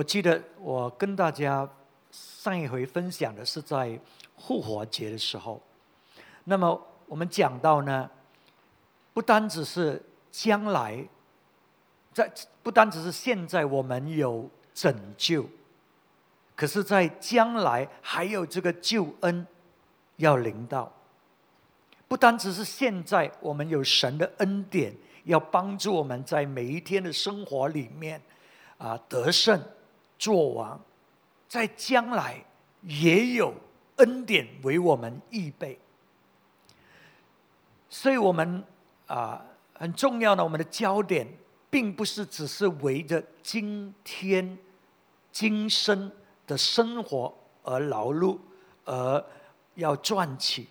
我记得我跟大家上一回分享的是在复活节的时候，那么我们讲到呢，不单只是将来，在不单只是现在我们有拯救，可是，在将来还有这个救恩要临到。不单只是现在我们有神的恩典，要帮助我们在每一天的生活里面啊得胜。做王，在将来也有恩典为我们预备，所以我们啊很重要的，我们的焦点并不是只是围着今天今生的生活而劳碌，而要赚取，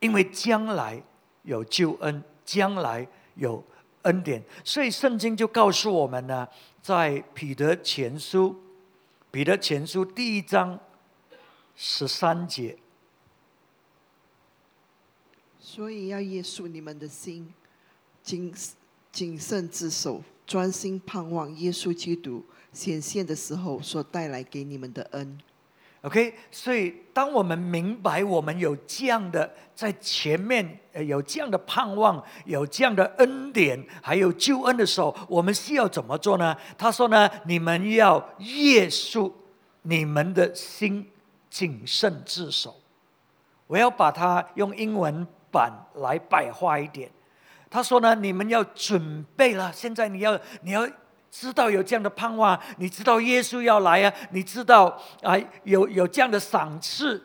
因为将来有救恩，将来有恩典，所以圣经就告诉我们呢，在彼得前书。彼得前书第一章十三节，所以要约束你们的心，谨谨慎自守，专心盼望耶稣基督显现的时候所带来给你们的恩。OK，所以当我们明白我们有这样的在前面有这样的盼望，有这样的恩典，还有救恩的时候，我们需要怎么做呢？他说呢，你们要约束你们的心，谨慎自守。我要把它用英文版来白话一点。他说呢，你们要准备了，现在你要你要。知道有这样的盼望，你知道耶稣要来啊，你知道啊，有有这样的赏赐，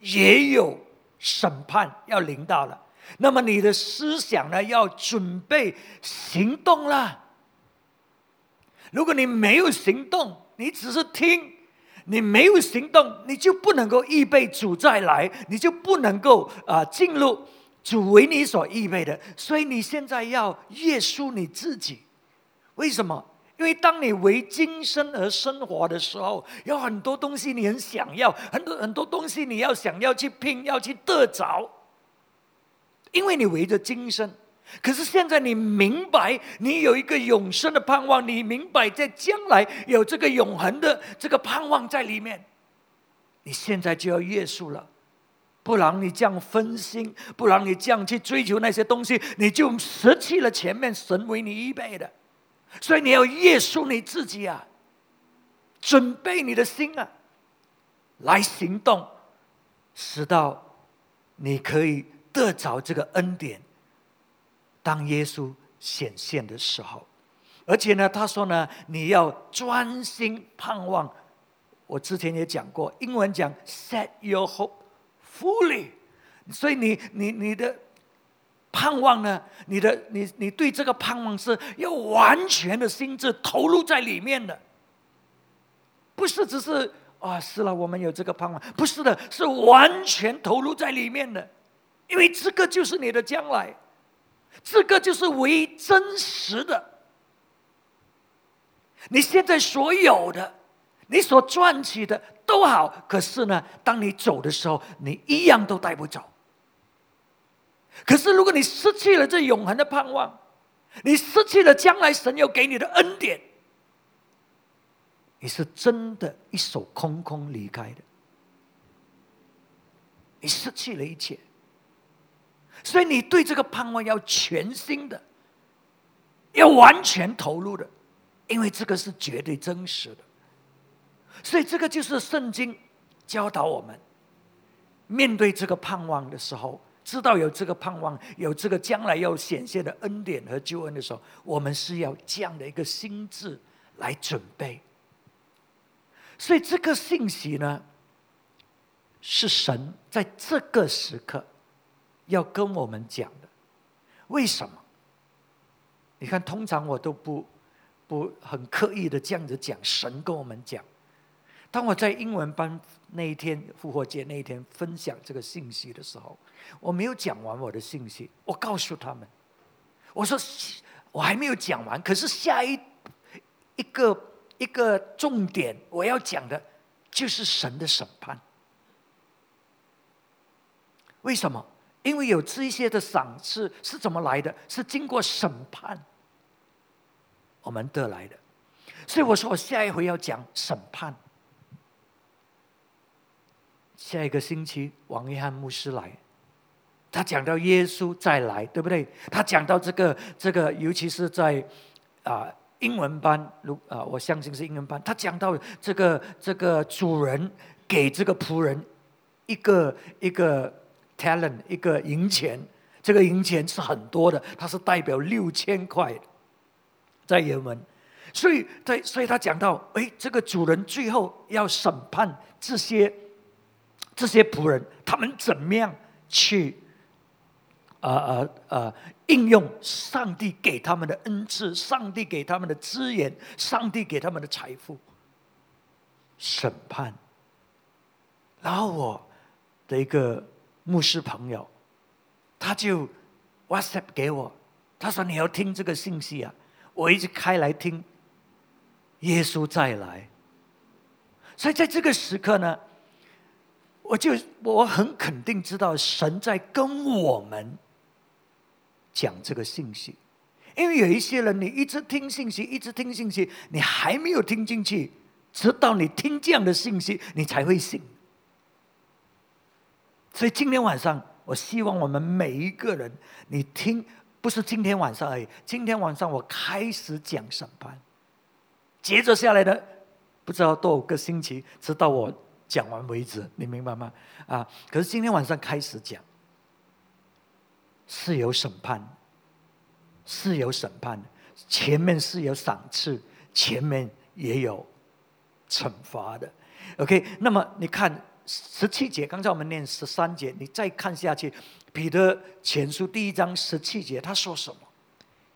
也有审判要临到了。那么你的思想呢，要准备行动了。如果你没有行动，你只是听，你没有行动，你就不能够预备主再来，你就不能够啊进入主为你所预备的。所以你现在要约束你自己。为什么？因为当你为今生而生活的时候，有很多东西你很想要，很多很多东西你要想要去拼，要去得着。因为你围着今生，可是现在你明白，你有一个永生的盼望，你明白在将来有这个永恒的这个盼望在里面。你现在就要约束了，不然你这样分心，不然你这样去追求那些东西，你就失去了前面神为你预备的。所以你要约束你自己啊，准备你的心啊，来行动，直到你可以得着这个恩典。当耶稣显现的时候，而且呢，他说呢，你要专心盼望。我之前也讲过，英文讲 “set your hope fully”，所以你你你的。盼望呢？你的你你对这个盼望是要完全的心智投入在里面的，不是只是啊，是了，我们有这个盼望，不是的，是完全投入在里面的，因为这个就是你的将来，这个就是唯一真实的。你现在所有的，你所赚取的都好，可是呢，当你走的时候，你一样都带不走。可是，如果你失去了这永恒的盼望，你失去了将来神要给你的恩典，你是真的一手空空离开的，你失去了一切。所以，你对这个盼望要全心的，要完全投入的，因为这个是绝对真实的。所以，这个就是圣经教导我们面对这个盼望的时候。知道有这个盼望，有这个将来要显现的恩典和救恩的时候，我们是要这样的一个心智来准备。所以这个信息呢，是神在这个时刻要跟我们讲的。为什么？你看，通常我都不不很刻意的这样子讲，神跟我们讲。当我在英文班那一天复活节那一天分享这个信息的时候，我没有讲完我的信息。我告诉他们，我说我还没有讲完，可是下一一个一个重点我要讲的，就是神的审判。为什么？因为有这些的赏赐是怎么来的？是经过审判我们得来的。所以我说，我下一回要讲审判。下一个星期，王约翰牧师来，他讲到耶稣再来，对不对？他讲到这个这个，尤其是在啊英文班，如啊我相信是英文班，他讲到这个这个主人给这个仆人一个一个 talent，一个银钱，这个银钱是很多的，它是代表六千块，在原文。所以，在所以他讲到，哎，这个主人最后要审判这些这些仆人，他们怎么样去啊啊啊应用上帝给他们的恩赐，上帝给他们的资源，上帝给他们的财富，审判。然后我的一个牧师朋友，他就 WhatsApp 给我，他说你要听这个信息啊，我一直开来听。耶稣再来，所以在这个时刻呢，我就我很肯定知道神在跟我们讲这个信息，因为有一些人你一直听信息，一直听信息，你还没有听进去，直到你听这样的信息，你才会信。所以今天晚上，我希望我们每一个人，你听，不是今天晚上而已，今天晚上我开始讲审判。接着下来的，不知道多少个星期，直到我讲完为止，你明白吗？啊！可是今天晚上开始讲，是有审判，是有审判，前面是有赏赐，前面也有惩罚的。OK，那么你看十七节，刚才我们念十三节，你再看下去，彼得前书第一章十七节，他说什么？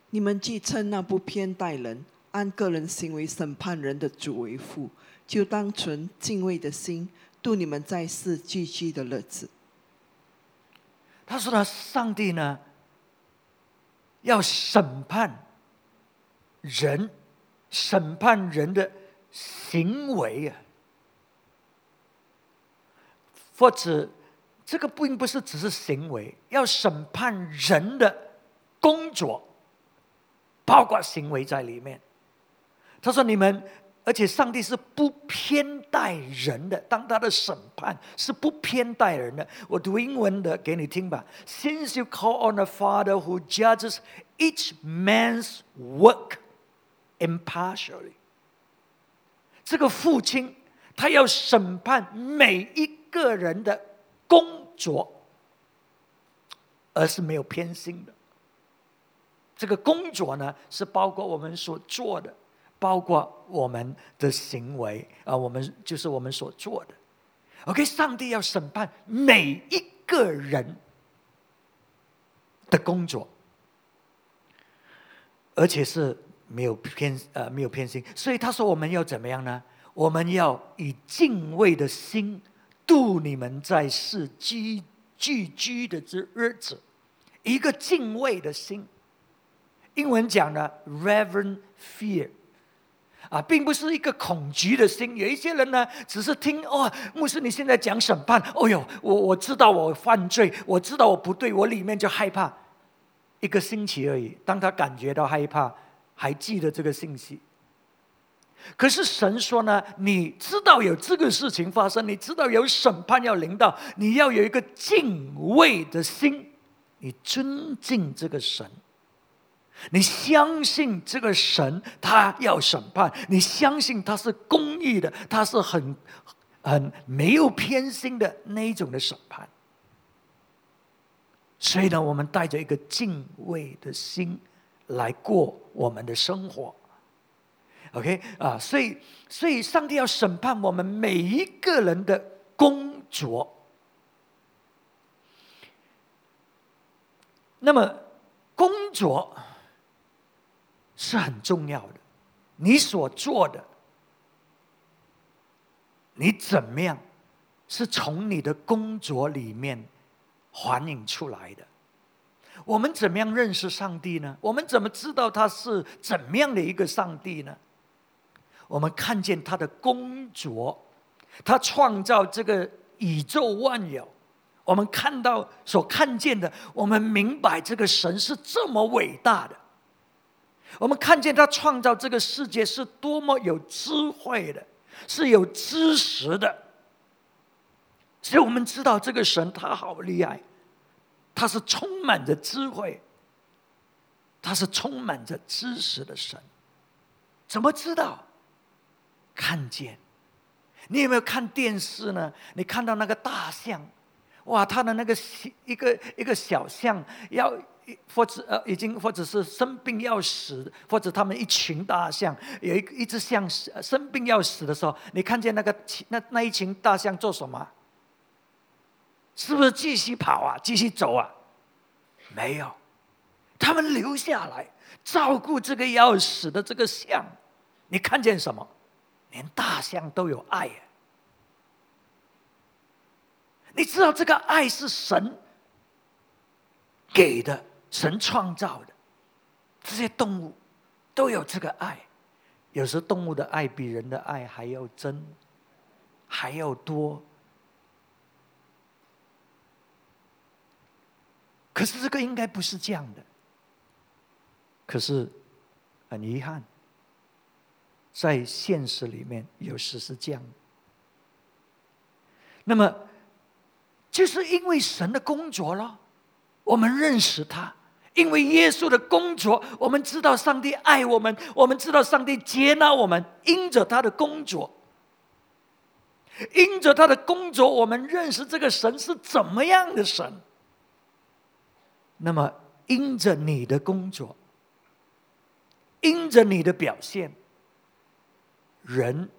你们既称那不偏待人。按个人行为审判人的主为父，就当存敬畏的心度你们在世寄居的日子。他说：“呢，上帝呢，要审判人，审判人的行为啊，或者这个并不是只是行为，要审判人的工作，包括行为在里面。”他说：“你们，而且上帝是不偏待人的。当他的审判是不偏待人的。我读英文的给你听吧。Since you call on a Father who judges each man's work impartially，这个父亲他要审判每一个人的工作，而是没有偏心的。这个工作呢，是包括我们所做的。”包括我们的行为啊，我们就是我们所做的。OK，上帝要审判每一个人的工作，而且是没有偏呃没有偏心。所以他说我们要怎么样呢？我们要以敬畏的心度你们在世居聚居的这日子，一个敬畏的心。英文讲的 reverent fear。啊，并不是一个恐惧的心。有一些人呢，只是听哦，牧师你现在讲审判，哦哟，我我知道我犯罪，我知道我不对，我里面就害怕。一个星期而已，当他感觉到害怕，还记得这个信息。可是神说呢，你知道有这个事情发生，你知道有审判要临到，你要有一个敬畏的心，你尊敬这个神。你相信这个神，他要审判；你相信他是公义的，他是很、很没有偏心的那一种的审判。所以呢，我们带着一个敬畏的心来过我们的生活。OK 啊，所以，所以上帝要审判我们每一个人的工作。那么，工作。是很重要的，你所做的，你怎么样，是从你的工作里面反映出来的。我们怎么样认识上帝呢？我们怎么知道他是怎么样的一个上帝呢？我们看见他的工作，他创造这个宇宙万有，我们看到所看见的，我们明白这个神是这么伟大的。我们看见他创造这个世界是多么有智慧的，是有知识的。所以我们知道这个神他好厉害，他是充满着智慧，他是充满着知识的神。怎么知道？看见。你有没有看电视呢？你看到那个大象，哇，它的那个一个一个小象要或者呃已经或者是生病要死，或者他们一群大象有一一只象生病要死的时候，你看见那个那那一群大象做什么？是不是继续跑啊？继续走啊？没有，他们留下来照顾这个要死的这个象。你看见什么？连大象都有爱，你知道这个爱是神给的，神创造的，这些动物都有这个爱。有时动物的爱比人的爱还要真，还要多。可是这个应该不是这样的。可是很遗憾。在现实里面，有时是这样。那么，就是因为神的工作了，我们认识他；因为耶稣的工作，我们知道上帝爱我们，我们知道上帝接纳我们。因着他的工作，因着他的工作，我们认识这个神是怎么样的神。那么，因着你的工作，因着你的表现。人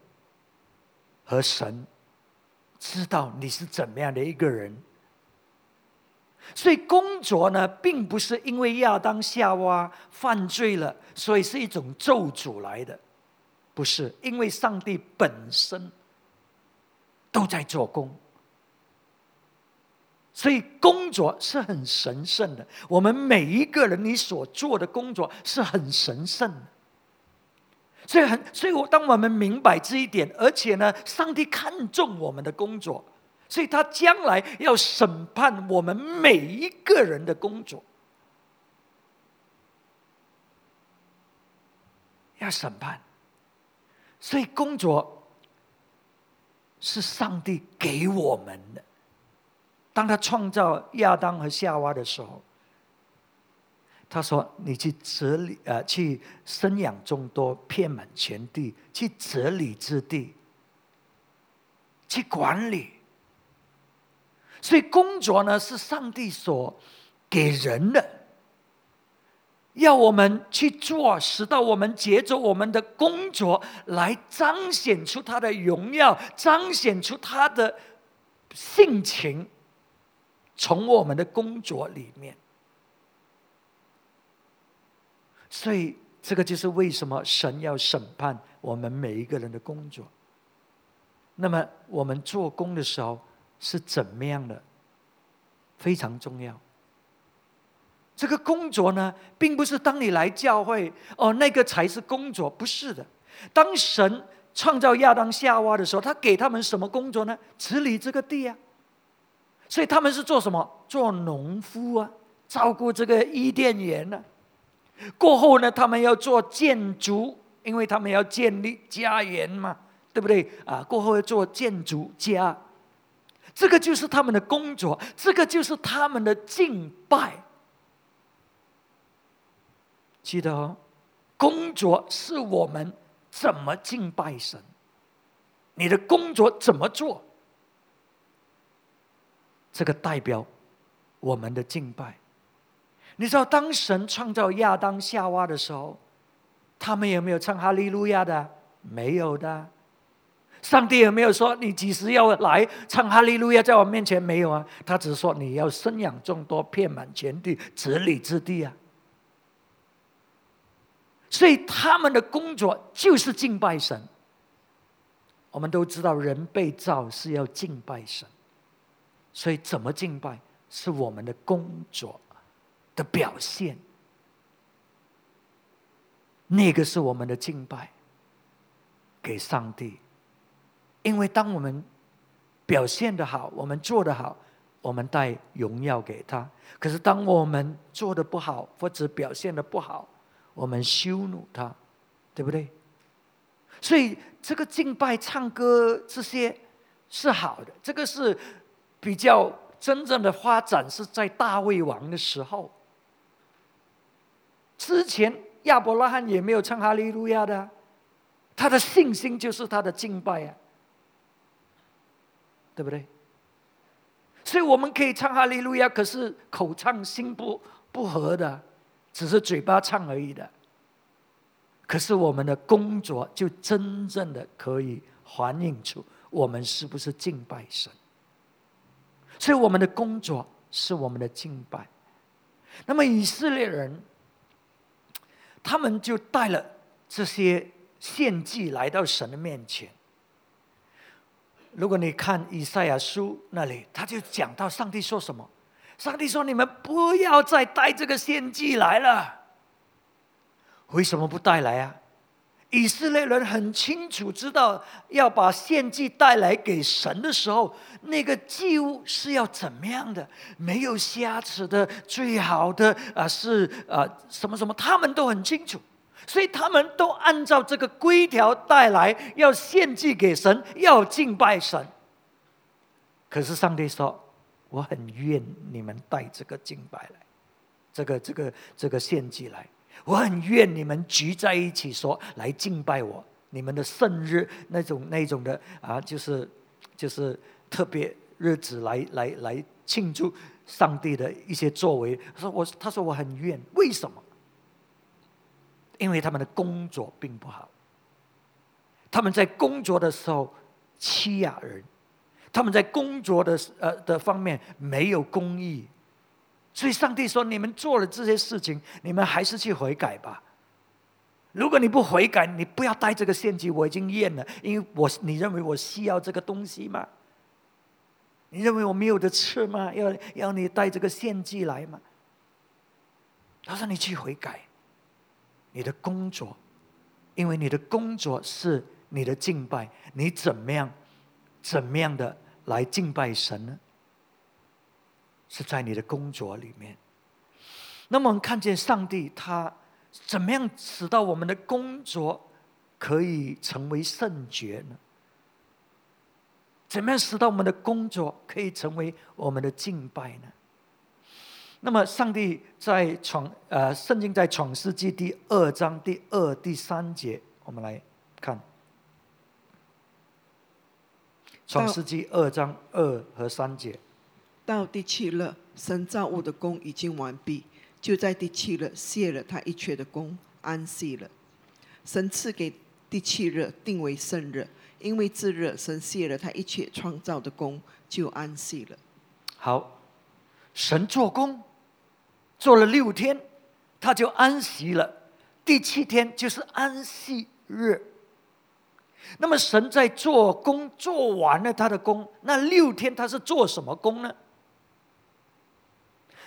和神知道你是怎么样的一个人，所以工作呢，并不是因为亚当夏娃犯罪了，所以是一种咒诅来的，不是因为上帝本身都在做工，所以工作是很神圣的。我们每一个人，你所做的工作是很神圣的。所以很，所以我当我们明白这一点，而且呢，上帝看重我们的工作，所以他将来要审判我们每一个人的工作，要审判。所以工作是上帝给我们的。当他创造亚当和夏娃的时候。他说：“你去治理，呃，去生养众多，遍满全地，去治理之地，去管理。所以工作呢，是上帝所给人的，要我们去做，使到我们接着我们的工作来彰显出他的荣耀，彰显出他的性情，从我们的工作里面。”所以，这个就是为什么神要审判我们每一个人的工作。那么，我们做工的时候是怎么样的？非常重要。这个工作呢，并不是当你来教会哦，那个才是工作，不是的。当神创造亚当夏娃的时候，他给他们什么工作呢？治理这个地啊。所以他们是做什么？做农夫啊，照顾这个伊甸园呢。过后呢，他们要做建筑，因为他们要建立家园嘛，对不对啊？过后要做建筑家，这个就是他们的工作，这个就是他们的敬拜。记得哦，工作是我们怎么敬拜神，你的工作怎么做，这个代表我们的敬拜。你知道，当神创造亚当夏娃的时候，他们有没有唱哈利路亚的？没有的。上帝有没有说你几时要来唱哈利路亚在我面前？没有啊，他只是说你要生养众多，遍满全地，治理之地啊。所以他们的工作就是敬拜神。我们都知道，人被造是要敬拜神，所以怎么敬拜是我们的工作。的表现，那个是我们的敬拜，给上帝。因为当我们表现的好，我们做的好，我们带荣耀给他。可是当我们做的不好，或者表现的不好，我们羞辱他，对不对？所以这个敬拜、唱歌这些是好的，这个是比较真正的发展是在大卫王的时候。之前亚伯拉罕也没有唱哈利路亚的，他的信心就是他的敬拜啊，对不对？所以我们可以唱哈利路亚，可是口唱心不不和的，只是嘴巴唱而已的。可是我们的工作就真正的可以反映出我们是不是敬拜神。所以我们的工作是我们的敬拜。那么以色列人。他们就带了这些献祭来到神的面前。如果你看以赛亚书那里，他就讲到上帝说什么？上帝说：“你们不要再带这个献祭来了。”为什么不带来啊？以色列人很清楚知道，要把献祭带来给神的时候，那个祭物是要怎么样的？没有瑕疵的，最好的啊，是啊，什么什么，他们都很清楚，所以他们都按照这个规条带来，要献祭给神，要敬拜神。可是上帝说：“我很愿你们带这个敬拜来，这个这个这个献祭来。”我很愿你们聚在一起，说来敬拜我。你们的圣日那种那种的啊，就是就是特别日子来来来庆祝上帝的一些作为。说我他说我很愿，为什么？因为他们的工作并不好，他们在工作的时候欺压人，他们在工作的呃的方面没有公义。所以，上帝说：“你们做了这些事情，你们还是去悔改吧。如果你不悔改，你不要带这个献祭。我已经验了，因为我你认为我需要这个东西吗？你认为我没有的吃吗？要要你带这个献祭来吗？”他说：“你去悔改，你的工作，因为你的工作是你的敬拜，你怎么样，怎么样的来敬拜神呢？”是在你的工作里面。那么，我们看见上帝他怎么样使到我们的工作可以成为圣洁呢？怎么样使到我们的工作可以成为我们的敬拜呢？那么，上帝在创呃，圣经在创世纪第二章第二、第三节，我们来看创世纪二章二和三节。到第七日，神造物的功已经完毕，就在第七日卸了他一切的功，安息了。神赐给第七日定为圣日，因为这日神卸了他一切创造的功，就安息了。好，神做工做了六天，他就安息了。第七天就是安息日。那么神在做工做完了他的工，那六天他是做什么工呢？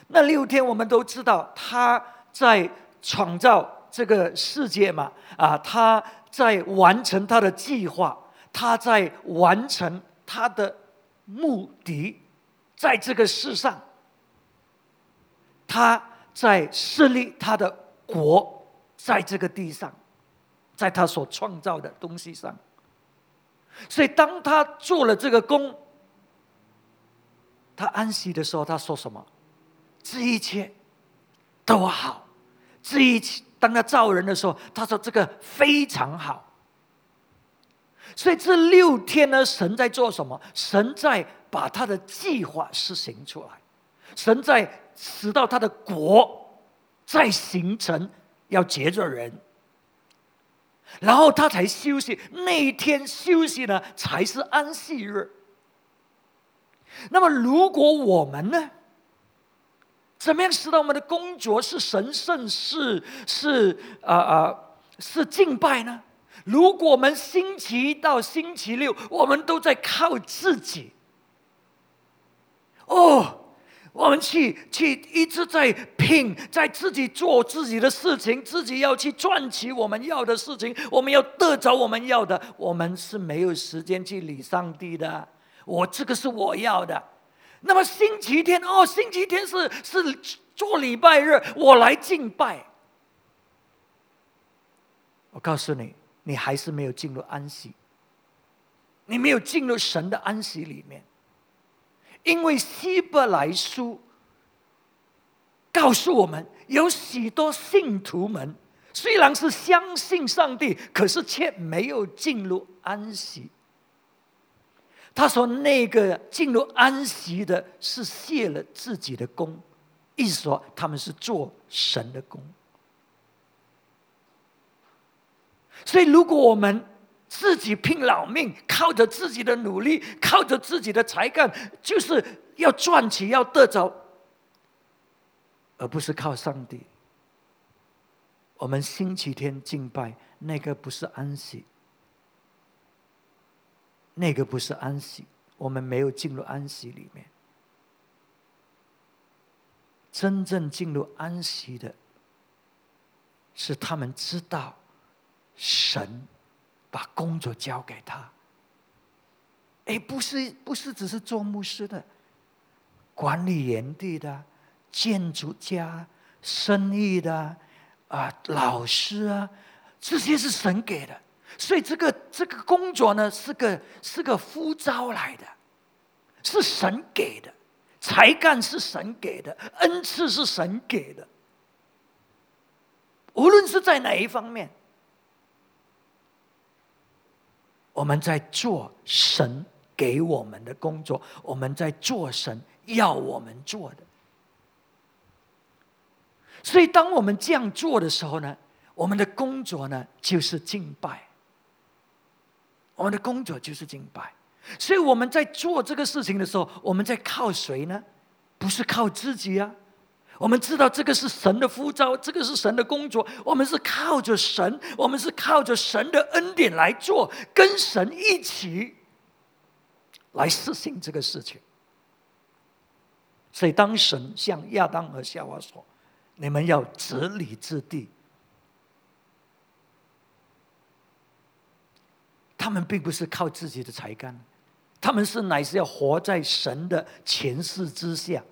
那六天我们都知道，他在创造这个世界嘛，啊，他在完成他的计划，他在完成他的目的，在这个世上，他在设立他的国，在这个地上，在他所创造的东西上，所以当他做了这个工，他安息的时候，他说什么？这一切都好，这一切当他造人的时候，他说这个非常好。所以这六天呢，神在做什么？神在把他的计划实行出来，神在直到他的国在形成，要结着人，然后他才休息。那一天休息呢，才是安息日。那么如果我们呢？怎么样使到我们的工作是神圣、是是啊啊是敬拜呢？如果我们星期一到星期六，我们都在靠自己，哦，我们去去一直在拼，在自己做自己的事情，自己要去赚取我们要的事情，我们要得着我们要的，我们是没有时间去理上帝的。我这个是我要的。那么星期天哦，星期天是是做礼拜日，我来敬拜。我告诉你，你还是没有进入安息，你没有进入神的安息里面，因为希伯来书告诉我们，有许多信徒们虽然是相信上帝，可是却没有进入安息。他说：“那个进入安息的，是卸了自己的功，意思说他们是做神的功。所以，如果我们自己拼老命，靠着自己的努力，靠着自己的才干，就是要赚钱，要得着，而不是靠上帝。我们星期天敬拜，那个不是安息。”那个不是安息，我们没有进入安息里面。真正进入安息的，是他们知道神把工作交给他。哎，不是，不是只是做牧师的，管理园地的、建筑家、生意的啊、老师啊，这些是神给的。所以这个这个工作呢，是个是个呼召来的，是神给的，才干是神给的，恩赐是神给的。无论是在哪一方面，我们在做神给我们的工作，我们在做神要我们做的。所以，当我们这样做的时候呢，我们的工作呢，就是敬拜。我们的工作就是敬拜，所以我们在做这个事情的时候，我们在靠谁呢？不是靠自己啊！我们知道这个是神的呼召，这个是神的工作，我们是靠着神，我们是靠着神的恩典来做，跟神一起来实行这个事情。所以，当神向亚当和夏娃说：“你们要治理之地。”他们并不是靠自己的才干，他们是乃是要活在神的权势之下，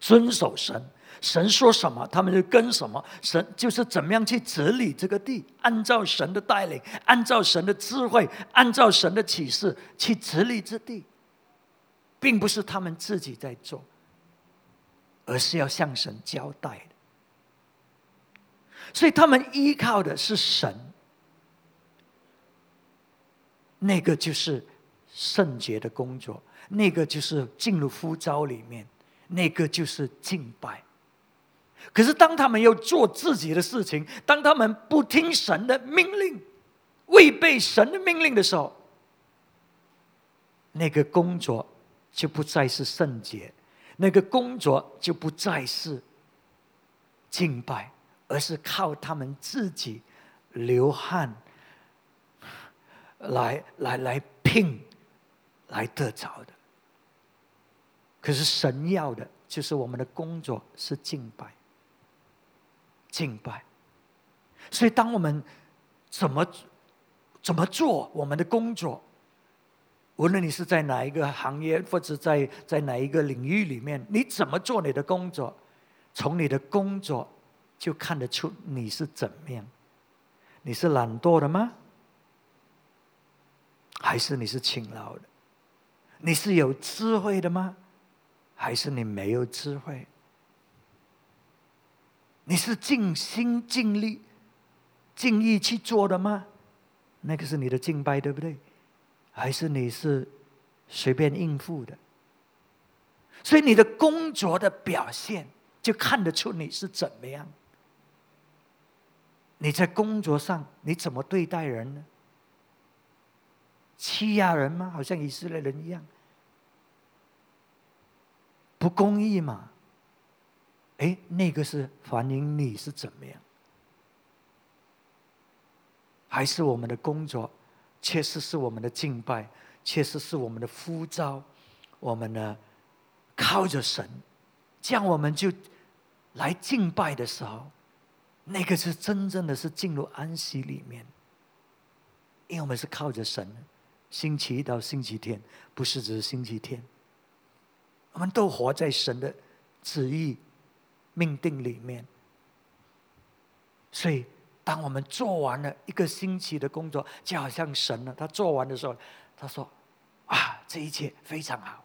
遵守神，神说什么，他们就跟什么。神就是怎么样去治理这个地，按照神的带领，按照神的智慧，按照神的启示去治理这地，并不是他们自己在做，而是要向神交代的。所以他们依靠的是神。那个就是圣洁的工作，那个就是进入呼召里面，那个就是敬拜。可是当他们要做自己的事情，当他们不听神的命令，违背神的命令的时候，那个工作就不再是圣洁，那个工作就不再是敬拜，而是靠他们自己流汗。来来来拼，来得着的。可是神要的，就是我们的工作是敬拜，敬拜。所以，当我们怎么怎么做我们的工作，无论你是在哪一个行业，或者在在哪一个领域里面，你怎么做你的工作，从你的工作就看得出你是怎么样。你是懒惰的吗？还是你是勤劳的？你是有智慧的吗？还是你没有智慧？你是尽心尽力、尽意去做的吗？那个是你的敬拜，对不对？还是你是随便应付的？所以你的工作的表现就看得出你是怎么样。你在工作上你怎么对待人呢？欺压人吗？好像以色列人一样，不公义嘛？哎，那个是反映你是怎么样？还是我们的工作确实是我们的敬拜，确实是我们的呼召？我们呢，靠着神，这样我们就来敬拜的时候，那个是真正的是进入安息里面，因为我们是靠着神。星期一到星期天，不是只是星期天。我们都活在神的旨意、命定里面。所以，当我们做完了一个星期的工作，就好像神呢，他做完的时候，他说：“啊，这一切非常好，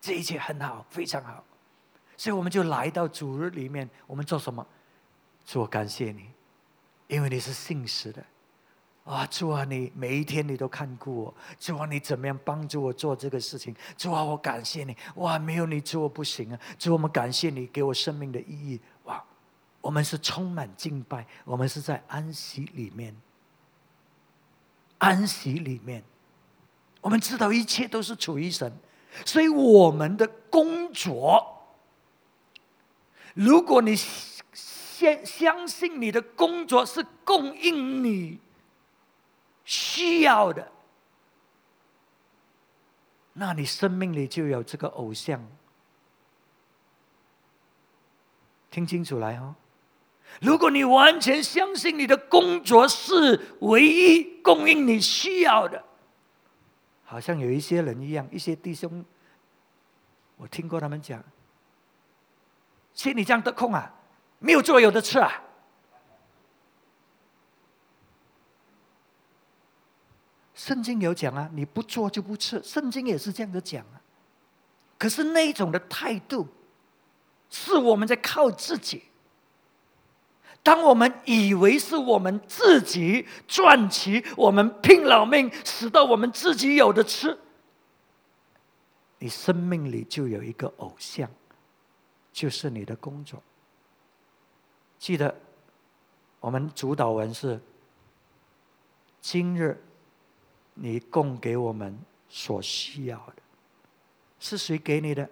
这一切很好，非常好。”所以我们就来到主日里面，我们做什么？说，感谢你，因为你是信实的。啊，主啊，你每一天你都看顾我，主啊，你怎么样帮助我做这个事情？主啊，我感谢你。哇，没有你主我不行啊！主，我们感谢你给我生命的意义。哇，我们是充满敬拜，我们是在安息里面，安息里面，我们知道一切都是处于神，所以我们的工作，如果你相相信你的工作是供应你。需要的，那你生命里就有这个偶像。听清楚来哦！如果你完全相信你的工作是唯一供应你需要的，好像有一些人一样，一些弟兄，我听过他们讲：，请你这样得空啊，没有做有的吃啊。圣经有讲啊，你不做就不吃。圣经也是这样子讲啊。可是那种的态度，是我们在靠自己。当我们以为是我们自己赚取，我们拼老命，使到我们自己有的吃，你生命里就有一个偶像，就是你的工作。记得，我们主导文是今日。你供给我们所需要的，是谁给你的？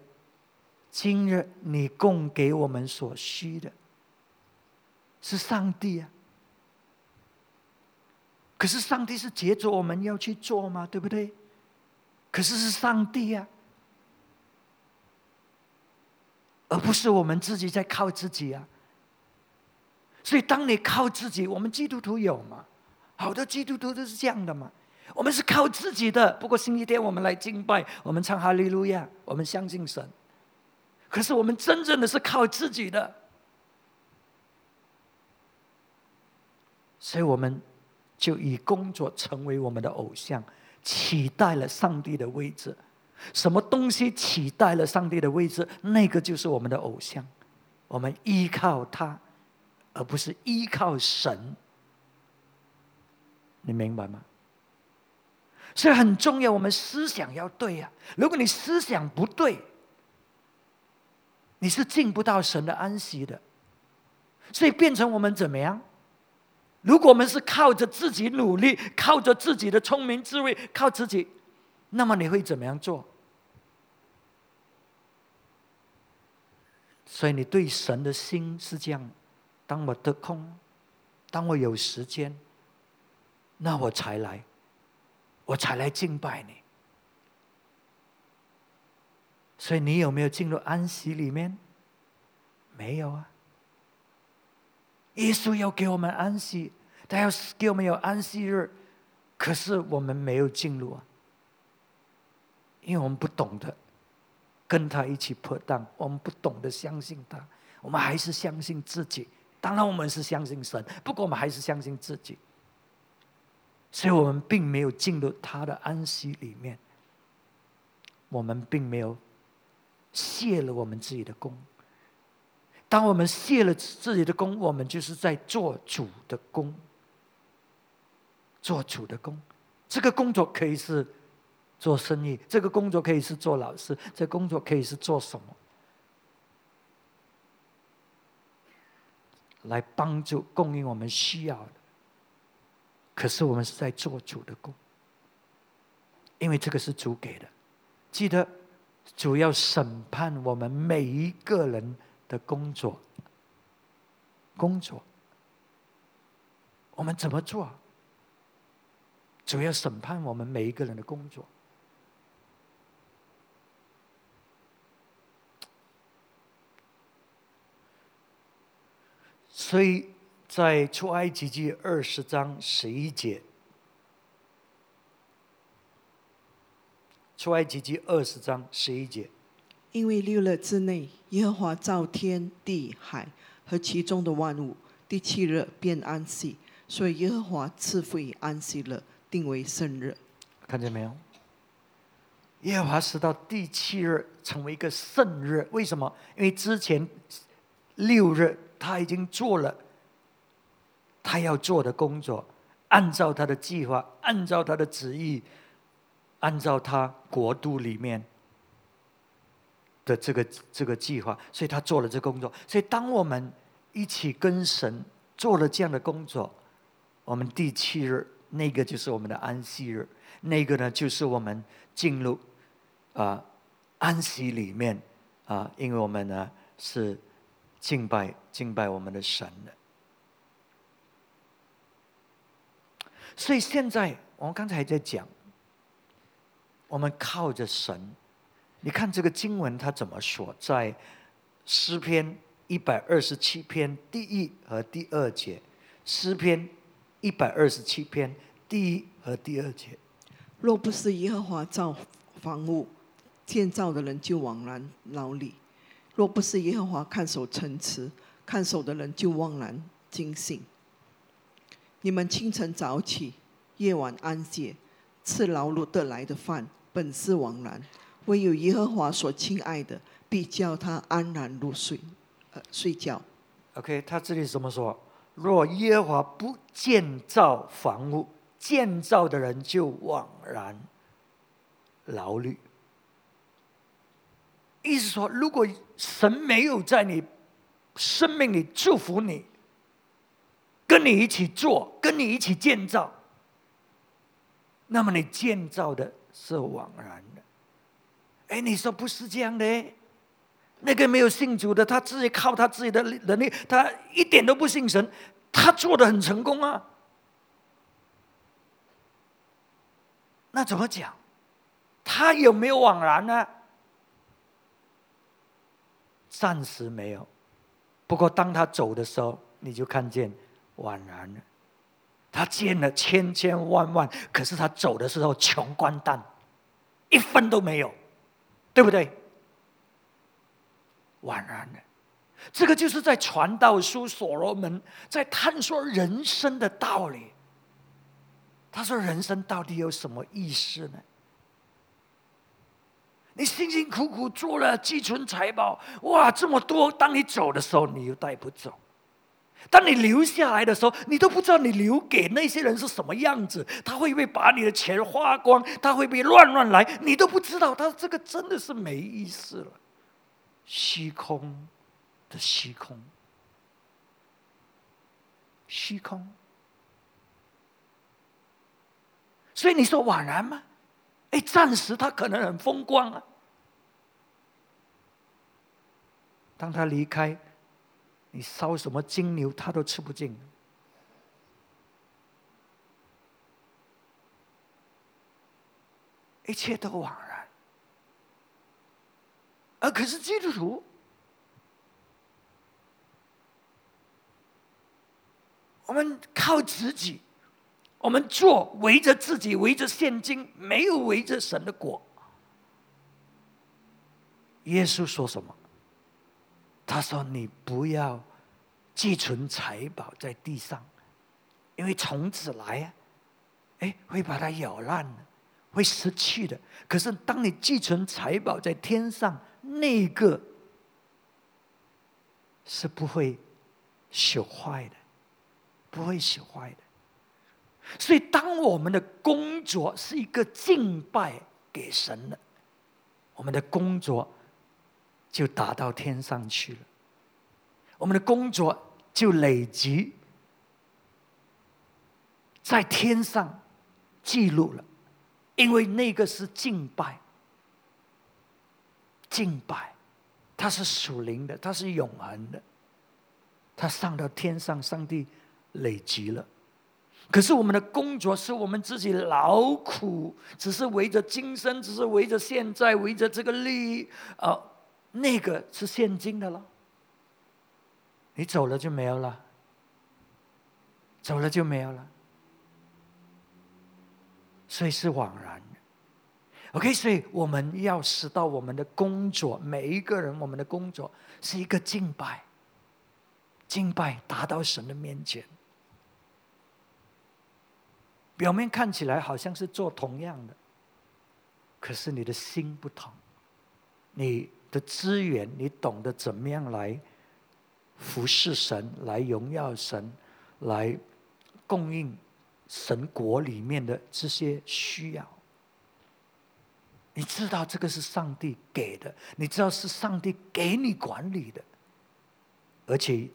今日你供给我们所需的，是上帝啊！可是上帝是接着我们要去做吗？对不对？可是是上帝呀，而不是我们自己在靠自己啊！所以当你靠自己，我们基督徒有吗？好多基督徒都是这样的嘛。我们是靠自己的，不过星期天我们来敬拜，我们唱哈利路亚，我们相信神。可是我们真正的是靠自己的，所以我们就以工作成为我们的偶像，取代了上帝的位置。什么东西取代了上帝的位置？那个就是我们的偶像。我们依靠他，而不是依靠神。你明白吗？所以很重要，我们思想要对呀。如果你思想不对，你是进不到神的安息的。所以变成我们怎么样？如果我们是靠着自己努力，靠着自己的聪明智慧，靠自己，那么你会怎么样做？所以你对神的心是这样：当我得空，当我有时间，那我才来。我才来敬拜你，所以你有没有进入安息里面？没有啊。耶稣要给我们安息，他要给我们有安息日，可是我们没有进入啊，因为我们不懂得跟他一起破荡，我们不懂得相信他，我们还是相信自己。当然，我们是相信神，不过我们还是相信自己。所以我们并没有进入他的安息里面，我们并没有卸了我们自己的功。当我们卸了自己的功，我们就是在做主的功，做主的功。这个工作可以是做生意，这个工作可以是做老师，这工作可以是做什么，来帮助供应我们需要的。可是我们是在做主的工，因为这个是主给的。记得主要审判我们每一个人的工作，工作，我们怎么做？主要审判我们每一个人的工作，所以。在出埃及记二十章十一节，出埃及记二十章十一节，因为六日之内，耶和华造天地海和其中的万物，第七日便安息，所以耶和华赐福以安息日，定为圣日。看见没有？耶和华使到第七日成为一个圣日，为什么？因为之前六日他已经做了他要做的工作，按照他的计划，按照他的旨意，按照他国度里面的这个这个计划，所以他做了这工作。所以当我们一起跟神做了这样的工作，我们第七日那个就是我们的安息日，那个呢就是我们进入啊安息里面啊，因为我们呢是敬拜敬拜我们的神的。所以现在我们刚才在讲，我们靠着神，你看这个经文它怎么说，在诗篇。一百二十七篇第一和第二节，诗篇一百二十七篇第一和第二节。若不是耶和华造房屋，建造的人就枉然劳力；若不是耶和华看守城池，看守的人就枉然惊醒。你们清晨早起，夜晚安歇，吃劳碌得来的饭，本是枉然；唯有耶和华所亲爱的，必叫他安然入睡。睡觉。OK，他这里怎么说？若耶和华不建造房屋，建造的人就枉然劳虑。意思说，如果神没有在你生命里祝福你，跟你一起做，跟你一起建造，那么你建造的是枉然的。哎，你说不是这样的？那个没有信主的，他自己靠他自己的能力，他一点都不信神，他做的很成功啊。那怎么讲？他有没有枉然呢？暂时没有，不过当他走的时候，你就看见宛然了。他见了千千万万，可是他走的时候穷光蛋，一分都没有，对不对？宛然的，这个就是在传道书所罗门在探索人生的道理。他说：“人生到底有什么意思呢？你辛辛苦苦做了积存财宝，哇，这么多！当你走的时候，你又带不走；当你留下来的时候，你都不知道你留给那些人是什么样子。他会不会把你的钱花光？他会不会乱乱来？你都不知道。他这个真的是没意思了。”虚空的虚空，虚空。所以你说枉然吗？哎，暂时他可能很风光啊。当他离开，你烧什么金牛，他都吃不进。一切都枉然。啊！可是基督徒，我们靠自己，我们做围着自己，围着现金，没有围着神的果。耶稣说什么？他说：“你不要寄存财宝在地上，因为虫子来啊，哎，会把它咬烂的，会失去的。可是当你寄存财宝在天上。”那个是不会朽坏的，不会朽坏的。所以，当我们的工作是一个敬拜给神的，我们的工作就达到天上去了。我们的工作就累积在天上记录了，因为那个是敬拜。敬拜，它是属灵的，它是永恒的，它上到天上，上帝累积了。可是我们的工作是我们自己劳苦，只是围着今生，只是围着现在，围着这个利益啊，那个是现金的了。你走了就没有了，走了就没有了，所以是枉然。OK，所以我们要使到我们的工作，每一个人，我们的工作是一个敬拜，敬拜，达到神的面前。表面看起来好像是做同样的，可是你的心不同，你的资源，你懂得怎么样来服侍神，来荣耀神，来供应神国里面的这些需要。你知道这个是上帝给的，你知道是上帝给你管理的，而且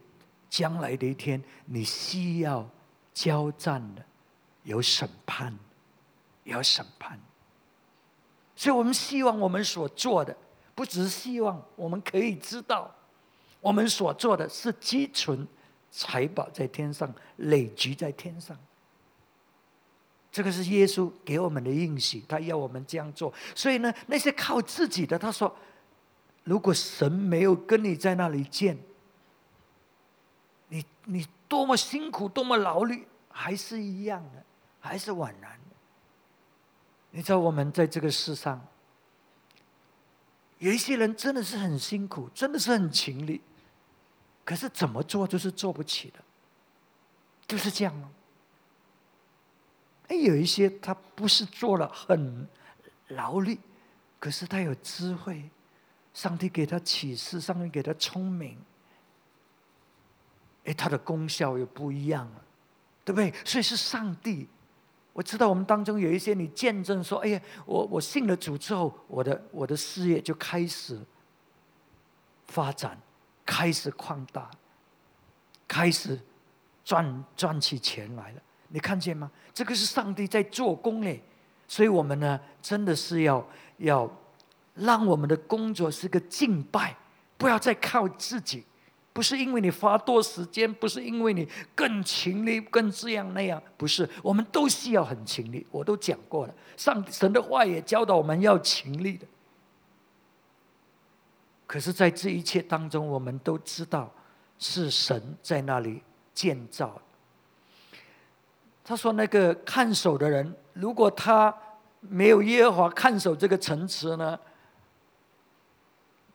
将来的一天你需要交战的，有审判，有审判。所以我们希望我们所做的，不只是希望我们可以知道，我们所做的是积存财宝在天上，累积在天上。这个是耶稣给我们的应许，他要我们这样做。所以呢，那些靠自己的，他说：“如果神没有跟你在那里见，你你多么辛苦，多么劳力，还是一样的，还是枉然。”你知道，我们在这个世上，有一些人真的是很辛苦，真的是很勤力，可是怎么做就是做不起的，就是这样哦。哎，有一些他不是做了很劳力，可是他有智慧，上帝给他启示，上帝给他聪明，哎，他的功效又不一样了，对不对？所以是上帝。我知道我们当中有一些你见证说：“哎呀，我我信了主之后，我的我的事业就开始发展，开始扩大，开始赚赚起钱来了。”你看见吗？这个是上帝在做工哎，所以我们呢，真的是要要让我们的工作是个敬拜，不要再靠自己，不是因为你花多时间，不是因为你更勤力、更这样那样，不是，我们都需要很勤力。我都讲过了，上神的话也教导我们要勤力的。可是，在这一切当中，我们都知道是神在那里建造。他说：“那个看守的人，如果他没有耶和华看守这个城池呢，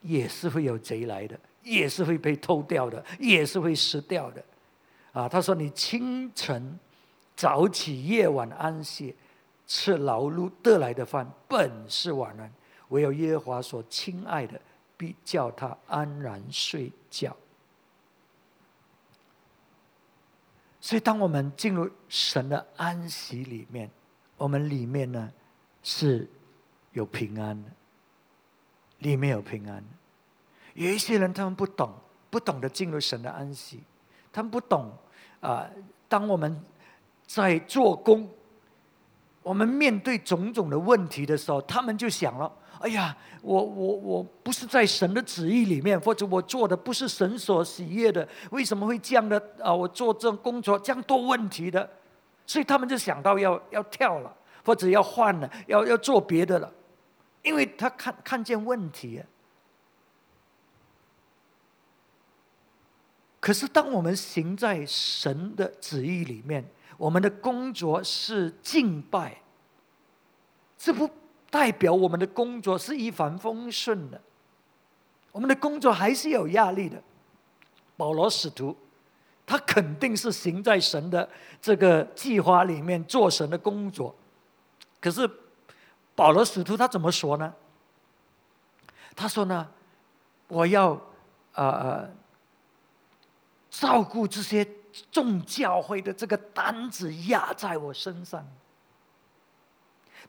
也是会有贼来的，也是会被偷掉的，也是会失掉的。”啊，他说：“你清晨早起，夜晚安歇，吃劳碌得来的饭，本是枉然；唯有耶和华所亲爱的，必叫他安然睡觉。”所以，当我们进入神的安息里面，我们里面呢是有平安的，里面有平安。有一些人他们不懂，不懂得进入神的安息，他们不懂啊。当我们在做工，我们面对种种的问题的时候，他们就想了。哎呀，我我我不是在神的旨意里面，或者我做的不是神所喜悦的，为什么会这样的啊？我做这种工作这样多问题的，所以他们就想到要要跳了，或者要换了，要要做别的了，因为他看看见问题。可是当我们行在神的旨意里面，我们的工作是敬拜，这不。代表我们的工作是一帆风顺的，我们的工作还是有压力的。保罗使徒，他肯定是行在神的这个计划里面做神的工作。可是保罗使徒他怎么说呢？他说呢，我要呃照顾这些众教会的这个担子压在我身上。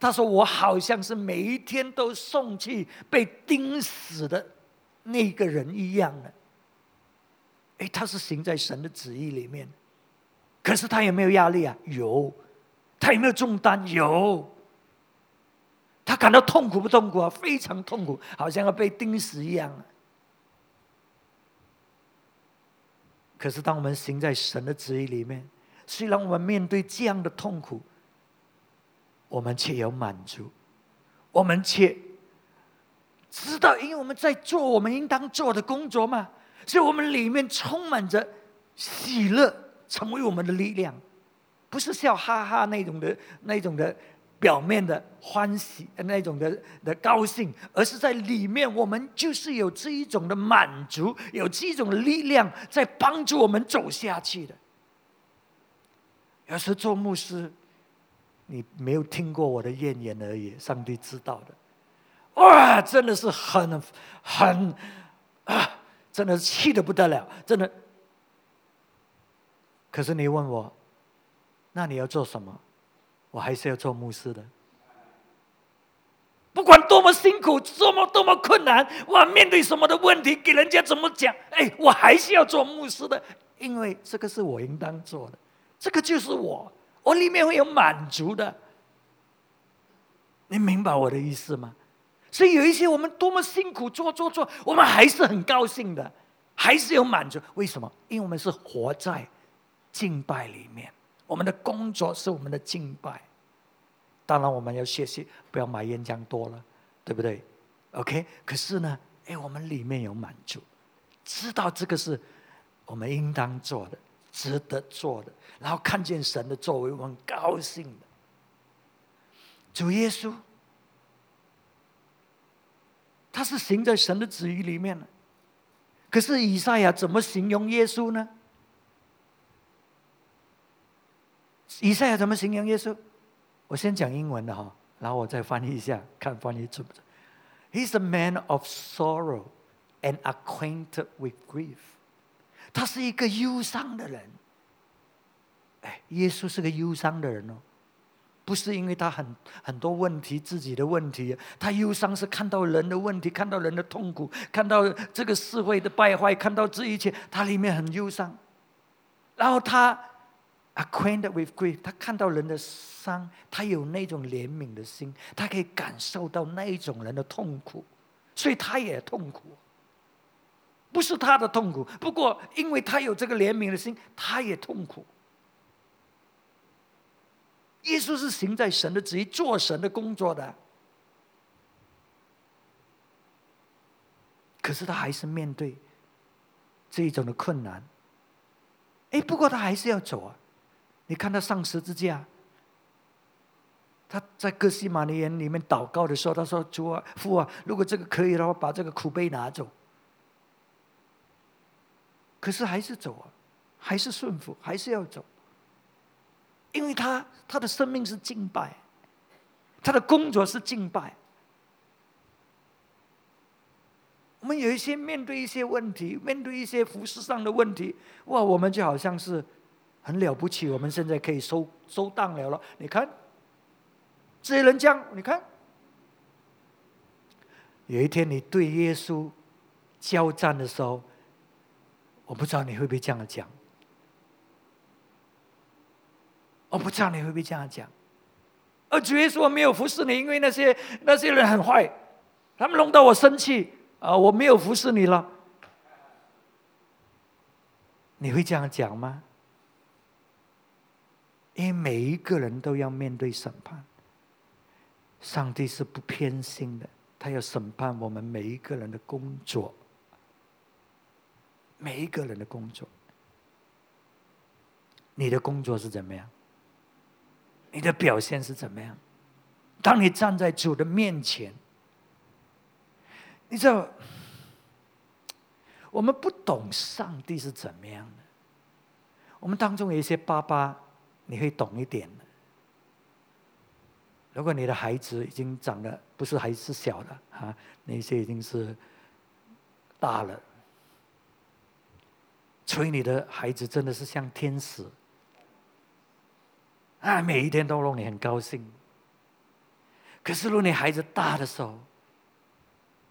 他说：“我好像是每一天都送去被钉死的那个人一样的。”哎，他是行在神的旨意里面，可是他有没有压力啊？有，他有没有重担？有。他感到痛苦不痛苦啊？非常痛苦，好像要被钉死一样。可是当我们行在神的旨意里面，虽然我们面对这样的痛苦，我们却有满足，我们却知道，因为我们在做我们应当做的工作嘛，所以我们里面充满着喜乐，成为我们的力量，不是笑哈哈那种的那种的表面的欢喜那种的的高兴，而是在里面，我们就是有这一种的满足，有这一种力量在帮助我们走下去的。有时做牧师，你没有听过我的怨言而已，上帝知道的。哇，真的是很很啊，真的是气的不得了，真的。可是你问我，那你要做什么？我还是要做牧师的。不管多么辛苦，多么多么困难，我面对什么的问题，给人家怎么讲，哎，我还是要做牧师的，因为这个是我应当做的，这个就是我，我里面会有满足的。你明白我的意思吗？所以有一些我们多么辛苦做做做，我们还是很高兴的，还是有满足。为什么？因为我们是活在敬拜里面。我们的工作是我们的敬拜，当然我们要学习不要买烟浆多了，对不对？OK，可是呢，哎，我们里面有满足，知道这个是我们应当做的、值得做的，然后看见神的作为，我们高兴的。主耶稣，他是行在神的旨意里面的，可是以赛亚怎么形容耶稣呢？以赛亚怎么形容耶稣？我先讲英文的哈，然后我再翻译一下，看翻译准不准。He's a man of sorrow and acquainted with grief。他是一个忧伤的人。哎，耶稣是个忧伤的人哦，不是因为他很很多问题自己的问题，他忧伤是看到人的问题，看到人的痛苦，看到这个社会的败坏，看到这一切，他里面很忧伤。然后他。Acquainted with grief，他看到人的伤，他有那种怜悯的心，他可以感受到那一种人的痛苦，所以他也痛苦。不是他的痛苦，不过因为他有这个怜悯的心，他也痛苦。耶稣是行在神的旨意、做神的工作的，可是他还是面对这一种的困难。哎，不过他还是要走啊。你看他上十字架，他在哥西玛尼园里面祷告的时候，他说：“主啊，父啊，如果这个可以的话，把这个苦杯拿走。”可是还是走啊，还是顺服，还是要走，因为他他的生命是敬拜，他的工作是敬拜。我们有一些面对一些问题，面对一些服饰上的问题，哇，我们就好像是。很了不起，我们现在可以收收档了了。你看，这些人讲，你看，有一天你对耶稣交战的时候，我不知道你会不会这样讲。我不知道你会不会这样讲。而主耶稣我没有服侍你，因为那些那些人很坏，他们弄到我生气啊！我没有服侍你了。你会这样讲吗？因为每一个人都要面对审判，上帝是不偏心的，他要审判我们每一个人的工作，每一个人的工作。你的工作是怎么样？你的表现是怎么样？当你站在主的面前，你知道，我们不懂上帝是怎么样的。我们当中有一些爸爸。你会懂一点如果你的孩子已经长得不是还是小的啊，那些已经是大了，所以你的孩子真的是像天使啊，每一天都让你很高兴。可是，如果你孩子大的时候，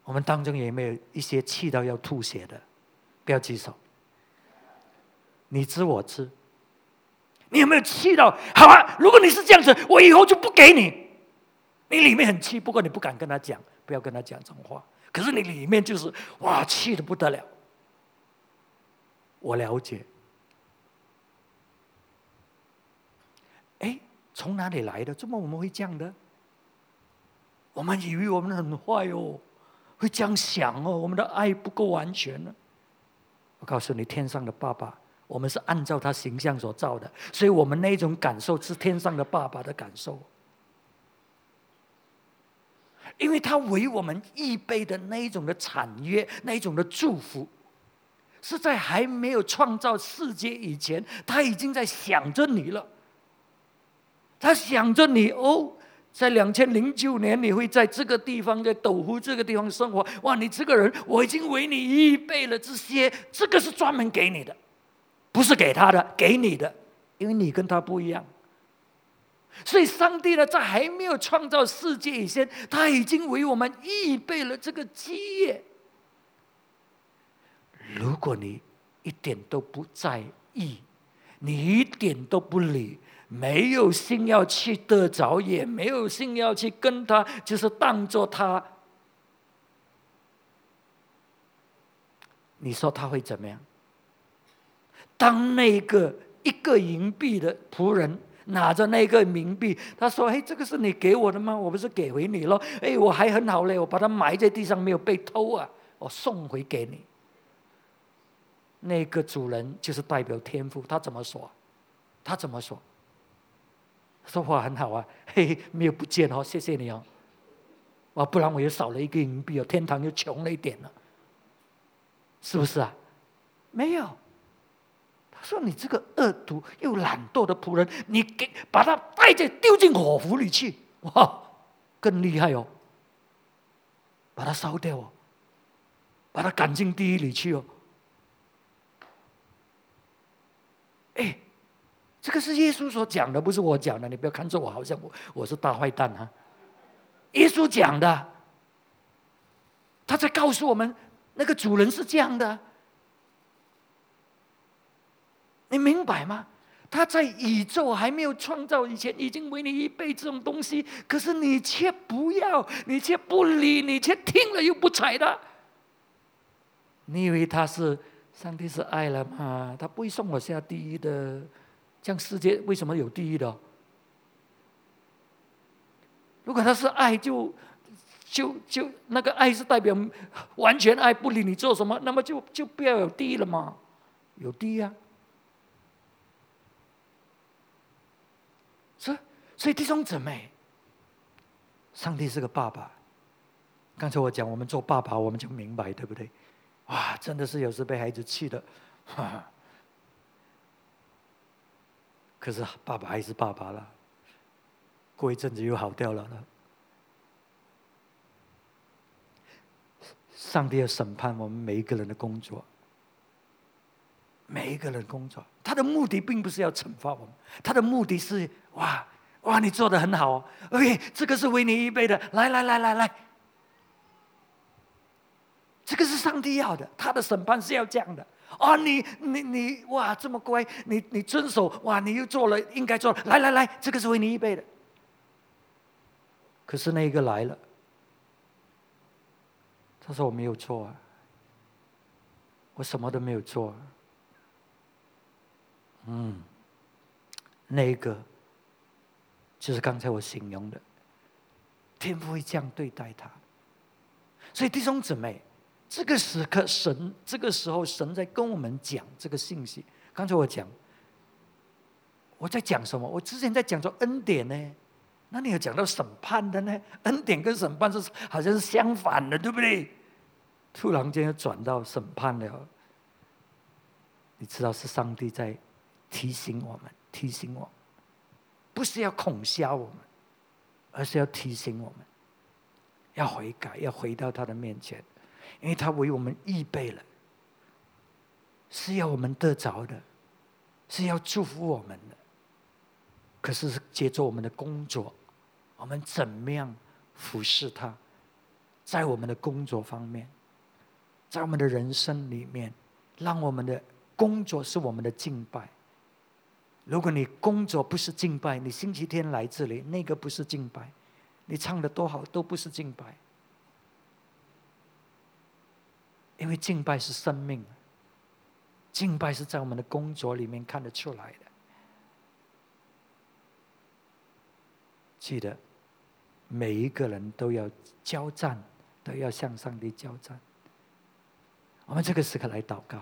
我们当中有没有一些气到要吐血的？不要举手，你知我知。你有没有气到？好啊！如果你是这样子，我以后就不给你。你里面很气，不过你不敢跟他讲，不要跟他讲这种话。可是你里面就是哇，气的不得了。我了解。哎，从哪里来的？怎么我们会这样的？我们以为我们很坏哦，会这样想哦，我们的爱不够完全呢。我告诉你，天上的爸爸。我们是按照他形象所造的，所以我们那种感受是天上的爸爸的感受。因为他为我们预备的那一种的产业，那一种的祝福，是在还没有创造世界以前，他已经在想着你了。他想着你哦，在两千零九年你会在这个地方，在斗湖这个地方生活。哇，你这个人，我已经为你预备了这些，这个是专门给你的，不是给他的，给你的，因为你跟他不一样。所以，上帝呢，在还没有创造世界以前，他已经为我们预备了这个基业。如果你一点都不在意，你一点都不理，没有心要去得着，也没有心要去跟他，就是当做他，你说他会怎么样？当那个一个银币的仆人。拿着那个冥币，他说：“哎，这个是你给我的吗？我不是给回你了？哎，我还很好嘞，我把它埋在地上，没有被偷啊，我送回给你。”那个主人就是代表天赋，他怎么说？他怎么说？说话很好啊，嘿，没有不见哦，谢谢你哦，啊，不然我又少了一个银币哦，天堂又穷了一点了，是不是啊？没有。说你这个恶毒又懒惰的仆人，你给把他带着丢进火湖里去，哇，更厉害哦！把他烧掉哦，把他赶进地狱里去哦。哎，这个是耶稣所讲的，不是我讲的，你不要看着我好像我我是大坏蛋啊！耶稣讲的，他在告诉我们，那个主人是这样的。你明白吗？他在宇宙还没有创造以前，已经为你预备这种东西，可是你却不要，你却不理，你却听了又不睬他。你以为他是上帝是爱了吗？他不会送我下地狱的。这样世界为什么有地狱的？如果他是爱，就就就那个爱是代表完全爱，不理你做什么，那么就就不要有地狱了吗？有地狱啊！所以，弟兄姊妹，上帝是个爸爸。刚才我讲，我们做爸爸，我们就明白，对不对？哇，真的是有时被孩子气的，可是爸爸还是爸爸了。过一阵子又好掉了了。上帝要审判我们每一个人的工作，每一个人工作，他的目的并不是要惩罚我们，他的目的是。哇哇，你做的很好哦！OK，这个是为你预备的。来来来来来，这个是上帝要的，他的审判是要这样的。哦，你你你，哇，这么乖，你你遵守，哇，你又做了应该做。来来来，这个是为你预备的。可是那一个来了，他说我没有错啊，我什么都没有做。嗯，那一个。就是刚才我形容的，天父会这样对待他。所以弟兄姊妹，这个时刻神，这个时候神在跟我们讲这个信息。刚才我讲，我在讲什么？我之前在讲说恩典呢，那你有讲到审判的呢？恩典跟审判是好像是相反的，对不对？突然间又转到审判了，你知道是上帝在提醒我们，提醒我。不是要恐吓我们，而是要提醒我们，要悔改，要回到他的面前，因为他为我们预备了，是要我们得着的，是要祝福我们的。可是接着我们的工作，我们怎么样服侍他？在我们的工作方面，在我们的人生里面，让我们的工作是我们的敬拜。如果你工作不是敬拜，你星期天来这里，那个不是敬拜，你唱的多好都不是敬拜，因为敬拜是生命，敬拜是在我们的工作里面看得出来的。记得每一个人都要交战，都要向上帝交战。我们这个时刻来祷告。